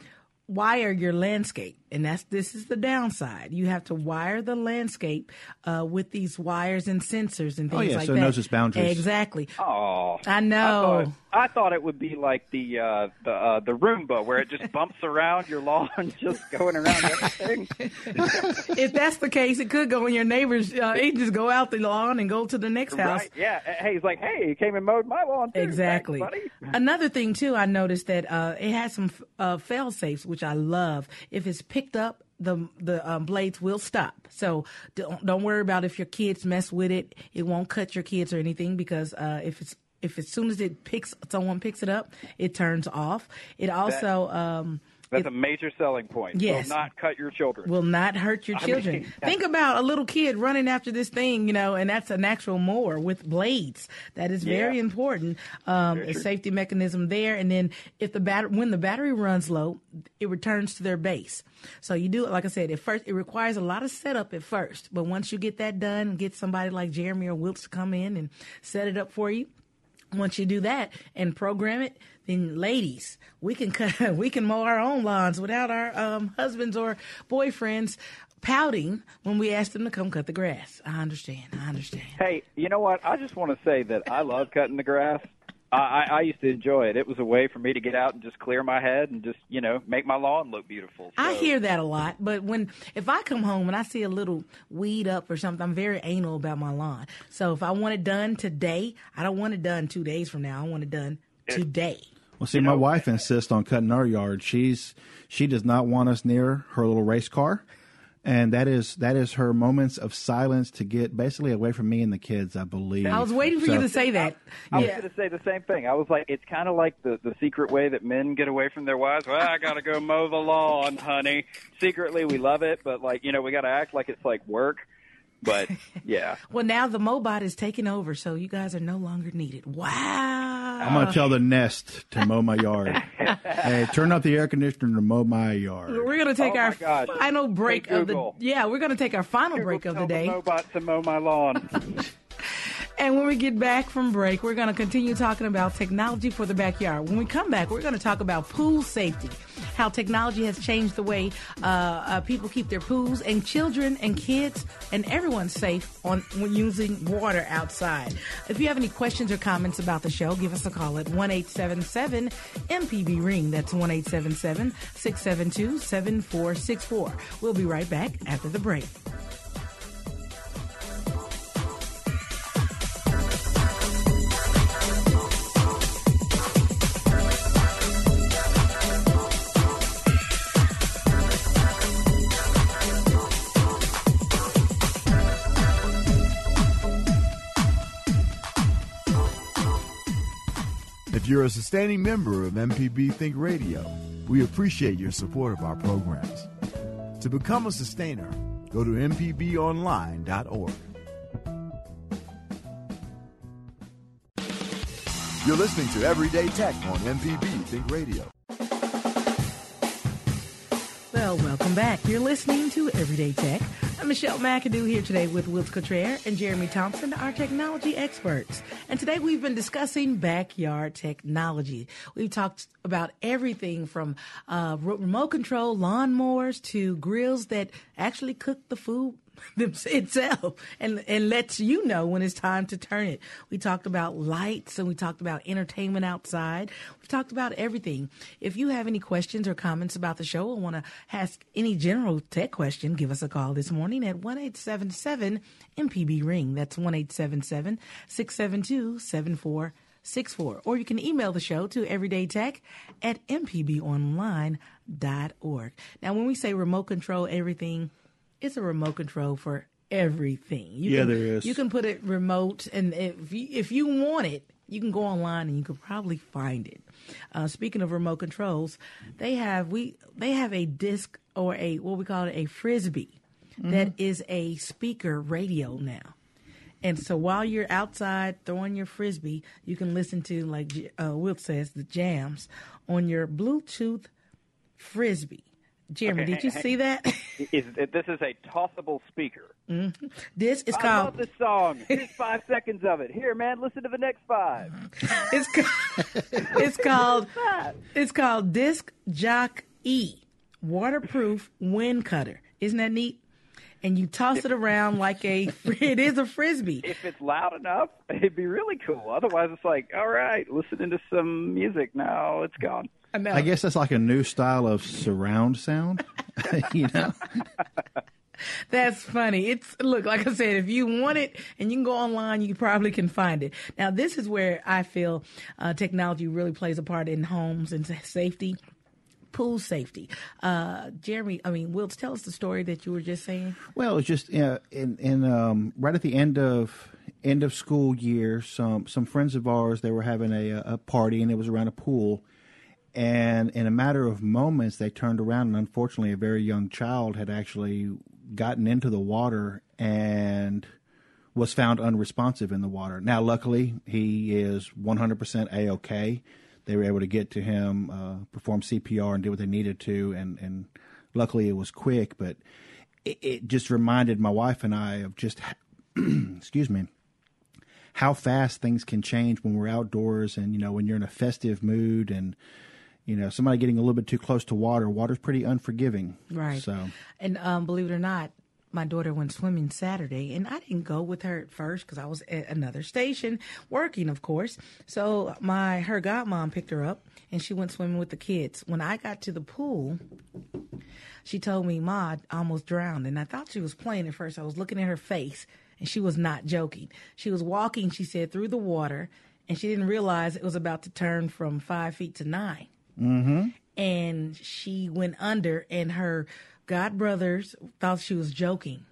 wire your landscape, and that's this is the downside. You have to wire the landscape uh, with these wires and sensors and things Oh, things yeah, like so it that. knows its boundaries. Exactly. Oh, I know. I thought, I thought it would be like the uh, the uh, the Roomba, where it just bumps around your lawn, just going around everything. if that's the case, it could go in your neighbor's. Uh, it just go out the lawn and go to the next house. Right? Yeah. Hey, he's like, hey, he came and mowed my lawn too. Exactly. Thanks. Another thing too, I noticed that uh, it has some uh, fail safes, which I love. If it's picked up, the the um, blades will stop. So don't don't worry about if your kids mess with it. It won't cut your kids or anything because uh, if it's if as soon as it picks someone picks it up, it turns off. It also um, That's a major selling point. Yes. Will not cut your children. will not hurt your I children. mean- Think about a little kid running after this thing, you know, and that's an actual mower with blades. That is very Yeah. important. Um, Very a safety mechanism there, and then if the bat- when the battery runs low, it returns to their base. So you do it like I said. At first, it requires a lot of setup at first, but once you get that done, get somebody like Jeremy or Wilts to come in and set it up for you. once you do that and program it, then ladies, we can cut, we can mow our own lawns without our um, husbands or boyfriends pouting when we ask them to come cut the grass. I understand. I understand. Hey, you know what? I just want to say that I love cutting the grass. I, I, I used to enjoy it. It was a way for me to get out and just clear my head and just, you know, make my lawn look beautiful. I hear that a lot, but when if I come home and I see a little weed up or something, I'm very anal about my lawn. So if I want it done today, I don't want it done two days from now. I want it done today. Well, see, my wife insists on cutting our yard. She's she does not want us near her little race car, and that is that is her moments of silence to get basically away from me and the kids. I believe. I was waiting for So- you to say that. I was Yeah. going to say the same thing. I was like, it's kind of like the the secret way that men get away from their wives. Well, I got to go mow the lawn, honey. Secretly, we love it, but like, you know, we got to act like it's like work. But yeah, Well, now the Mobot is taking over, so you guys are no longer needed. Wow. I'm gonna tell the nest to mow my yard. hey, turn up the air conditioner to mow my yard. We're gonna take Oh, our my final break Hey, of the Google. yeah. We're gonna take our final break of the tell day. the robot to mow my lawn. And when we get back from break, we're going to continue talking about technology for the backyard. When we come back, we're going to talk about pool safety, how technology has changed the way uh, uh, people keep their pools, and children and kids and everyone's safe on when using water outside. If you have any questions or comments about the show, give us a call at one eight seven seven MPB Ring. That's one eight seven seven six seven two seven four six four. We'll be right back after the break. If you're a sustaining member of MPB Think Radio, we appreciate your support of our programs. To become a sustainer, go to MPBOnline.org. You're listening to Everyday Tech on MPB Think Radio. Well, welcome back. You're listening to Everyday Tech. I'm Michelle McAdoo here today with Wills Cottrell and Jeremy Thompson, our technology experts. And today we've been discussing backyard technology. We've talked about everything from uh, remote control lawnmowers to grills that actually cook the food itself and and lets you know when it's time to turn it. We talked about lights and we talked about entertainment outside. We've talked about everything. If you have any questions or comments about the show or want to ask any general tech question, give us a call this morning at one eight seven seven MPB ring. That's one eight seven seven six seven two seven four six four. Or you can email the show to everydaytech at mpbonline.org. Now, when we say remote control everything, it's a remote control for everything. You Yeah, can, there is. You can put it remote, and if you, if you want it, you can go online and you can probably find it. Uh, speaking of remote controls, they have we they have a disc or a what we call it a frisbee that is a speaker radio now. And so while you're outside throwing your frisbee, you can listen to, like uh, Will says, the jams on your Bluetooth frisbee. Jeremy, Okay, did you hey, see that? is, this is a tossable speaker. Mhm. This is I called love this song. Here's five seconds of it. Here, man, listen to the next five. it's called, it's called it's called Disc Jock E, waterproof wind cutter. Isn't that neat? And you toss it around like a it is a frisbee. If it's loud enough, it'd be really cool. Otherwise, it's like, all right, listening to some music. Now it's gone. I guess that's like a new style of surround sound. you know, That's funny. It's look like I said, if you want it and you can go online, you probably can find it. Now, this is where I feel uh, technology really plays a part in homes and safety. Pool safety. Uh, Jeremy, I mean, Wills, tell us the story that you were just saying. Well, it's just uh, in in um, right at the end of end of school year. Some some friends of ours they were having a a party and it was around a pool, and in a matter of moments they turned around and unfortunately a very young child had actually gotten into the water and was found unresponsive in the water. Now, luckily, he is 100% a okay. They were able to get to him, uh, perform CPR, and do what they needed to, and and luckily it was quick. But it, it just reminded my wife and I of just, excuse me, how fast things can change when we're outdoors and you know when you're in a festive mood and you know somebody getting a little bit too close to water water's pretty unforgiving Right. so And um, believe it or not, my daughter went swimming Saturday, and I didn't go with her at first because I was at another station working, of course. So my her godmom picked her up, and she went swimming with the kids. When I got to the pool, she told me, "Ma, I almost drowned," and I thought she was playing at first. I was looking at her face, and she was not joking. She was walking, she said, through the water, and she didn't realize it was about to turn from five feet to 9 mm-hmm. and she went under and her god brothers thought she was joking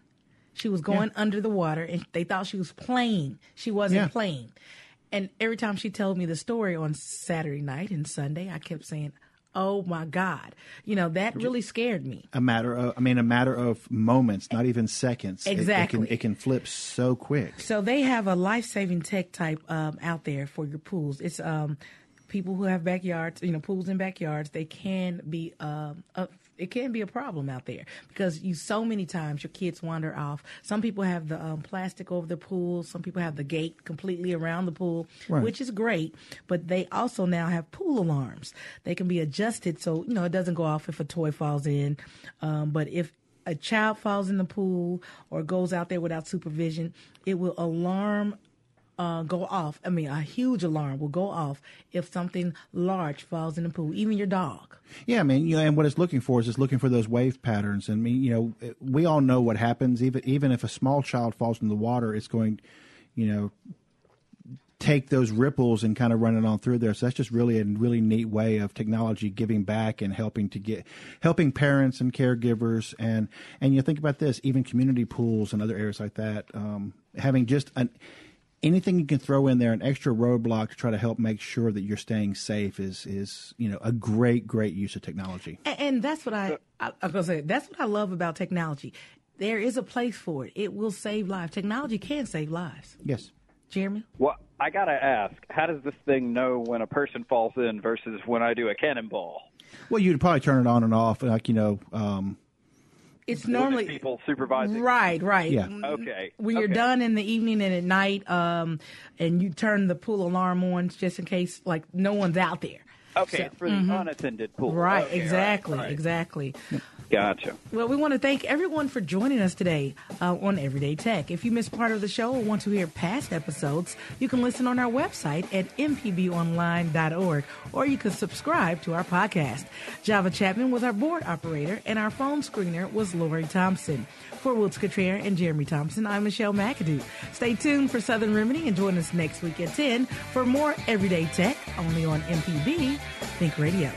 she was going under the water and they thought she was playing she wasn't Yeah. playing and every time she told me the story on saturday night and sunday i kept saying oh my god you know that really scared me a matter of i mean a matter of moments not even seconds It- it, Exactly. can, it can flip so quick So they have a life saving tech type um, out there for your pools. It's um, people who have backyards, you know, pools in backyards. They can be um, a, it can be a problem out there because you so many times your kids wander off. Some people have the um, plastic over the pool. Some people have the gate completely around the pool, Right. which is great. But they also now have pool alarms. They can be adjusted so you know it doesn't go off if a toy falls in. Um, but if a child falls in the pool or goes out there without supervision, it will alarm uh, go off. I mean, a huge alarm will go off if something large falls in the pool, even your dog. Yeah, I mean, you know, and what it's looking for is it's looking for those wave patterns. And I mean, you know, we all know what happens. Even even if a small child falls in the water, it's going, you know, take those ripples and kind of run it on through there. So that's just really a really neat way of technology giving back and helping to get helping parents and caregivers and and you think about this, even community pools and other areas like that, um, having just an anything you can throw in there, an extra roadblock to try to help make sure that you're staying safe is is you know a great great use of technology. And, and that's what I, I I'm gonna say. That's what I love about technology. There is a place for it. It will save lives. Technology can save lives. Yes. Jeremy. Well, I gotta ask, how does this thing know when a person falls in versus when I do a cannonball? Well, you'd probably turn it on and off, like you know. Um, It's normally people supervising. Right, right. Yeah. Okay. When you're okay. done in the evening and at night, um, and you turn the pool alarm on just in case, like no one's out there. Okay, So- for the Mhm. unattended pool. Right, Okay, right, exactly, right. exactly. Gotcha. Well, we want to thank everyone for joining us today uh, on Everyday Tech. If you missed part of the show or want to hear past episodes, you can listen on our website at mpbonline.org or you can subscribe to our podcast. Java Chapman was our board operator and our phone screener was Lori Thompson. For Woods Cottrell and Jeremy Thompson, I'm Michelle McAdoo. Stay tuned for Southern Remedy and join us next week at 10 for more Everyday Tech only on MPB Think Radio.